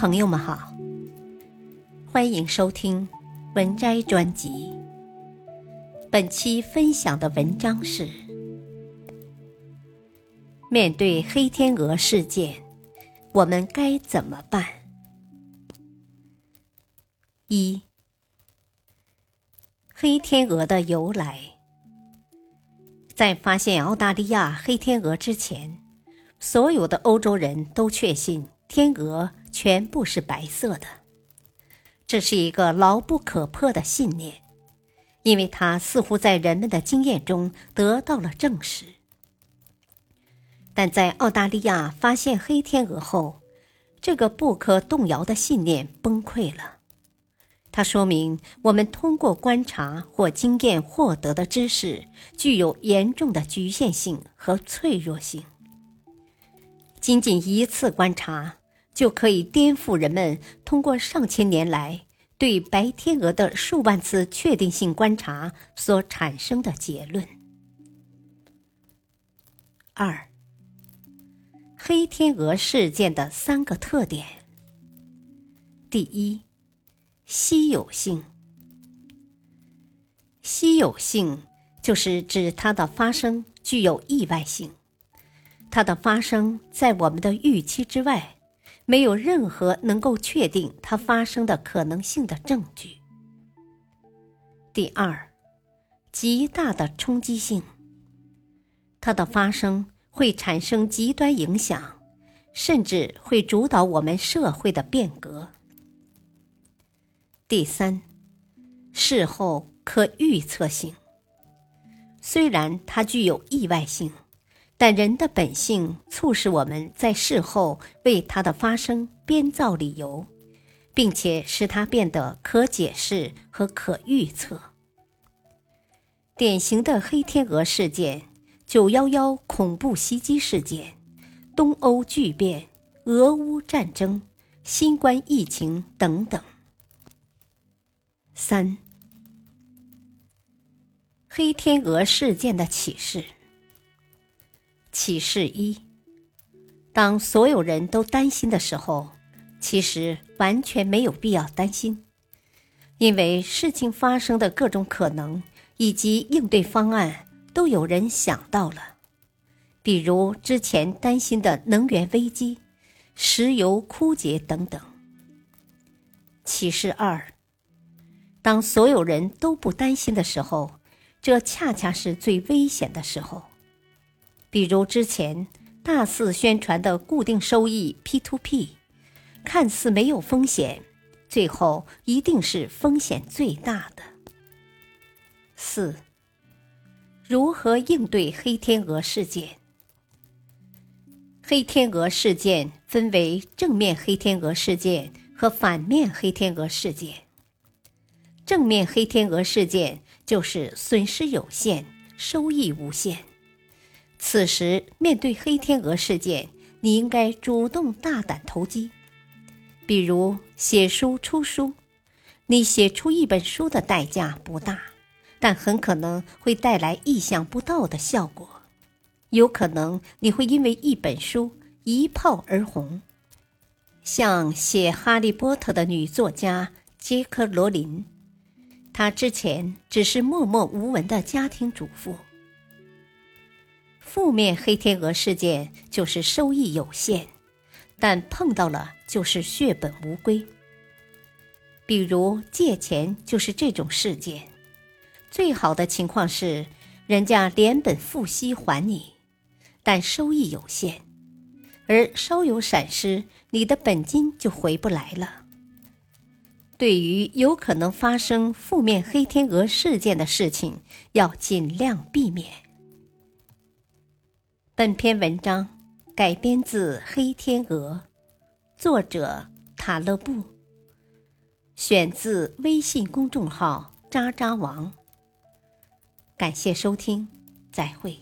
朋友们好，欢迎收听文摘专辑。本期分享的文章是：面对黑天鹅事件，我们该怎么办？一、黑天鹅的由来，在发现澳大利亚黑天鹅之前，所有的欧洲人都确信天鹅。全部是白色的，这是一个牢不可破的信念，因为它似乎在人们的经验中得到了证实。但在澳大利亚发现黑天鹅后，这个不可动摇的信念崩溃了。它说明我们通过观察或经验获得的知识具有严重的局限性和脆弱性。仅仅一次观察。就可以颠覆人们通过上千年来对白天鹅的数万次确定性观察所产生的结论。二、黑天鹅事件的三个特点。第一，稀有性。稀有性就是指它的发生具有意外性，它的发生在我们的预期之外。没有任何能够确定它发生的可能性的证据。第二，极大的冲击性。它的发生会产生极端影响，甚至会主导我们社会的变革。第三，事后可预测性。虽然它具有意外性。但人的本性促使我们在事后为它的发生编造理由，并且使它变得可解释和可预测。典型的黑天鹅事件、九幺幺恐怖袭击事件、东欧巨变、俄乌战争、新冠疫情等等。三、黑天鹅事件的启示。启示一：当所有人都担心的时候，其实完全没有必要担心，因为事情发生的各种可能以及应对方案都有人想到了，比如之前担心的能源危机、石油枯竭等等。启示二：当所有人都不担心的时候，这恰恰是最危险的时候。比如之前大肆宣传的固定收益 P2P，看似没有风险，最后一定是风险最大的。四、如何应对黑天鹅事件？黑天鹅事件分为正面黑天鹅事件和反面黑天鹅事件。正面黑天鹅事件就是损失有限，收益无限。此时，面对黑天鹅事件，你应该主动大胆投机。比如写书出书，你写出一本书的代价不大，但很可能会带来意想不到的效果。有可能你会因为一本书一炮而红，像写《哈利波特》的女作家杰克·罗琳，她之前只是默默无闻的家庭主妇。负面黑天鹅事件就是收益有限，但碰到了就是血本无归。比如借钱就是这种事件，最好的情况是人家连本付息还你，但收益有限，而稍有闪失，你的本金就回不来了。对于有可能发生负面黑天鹅事件的事情，要尽量避免。本篇文章改编自《黑天鹅》，作者塔勒布，选自微信公众号“渣渣王”。感谢收听，再会。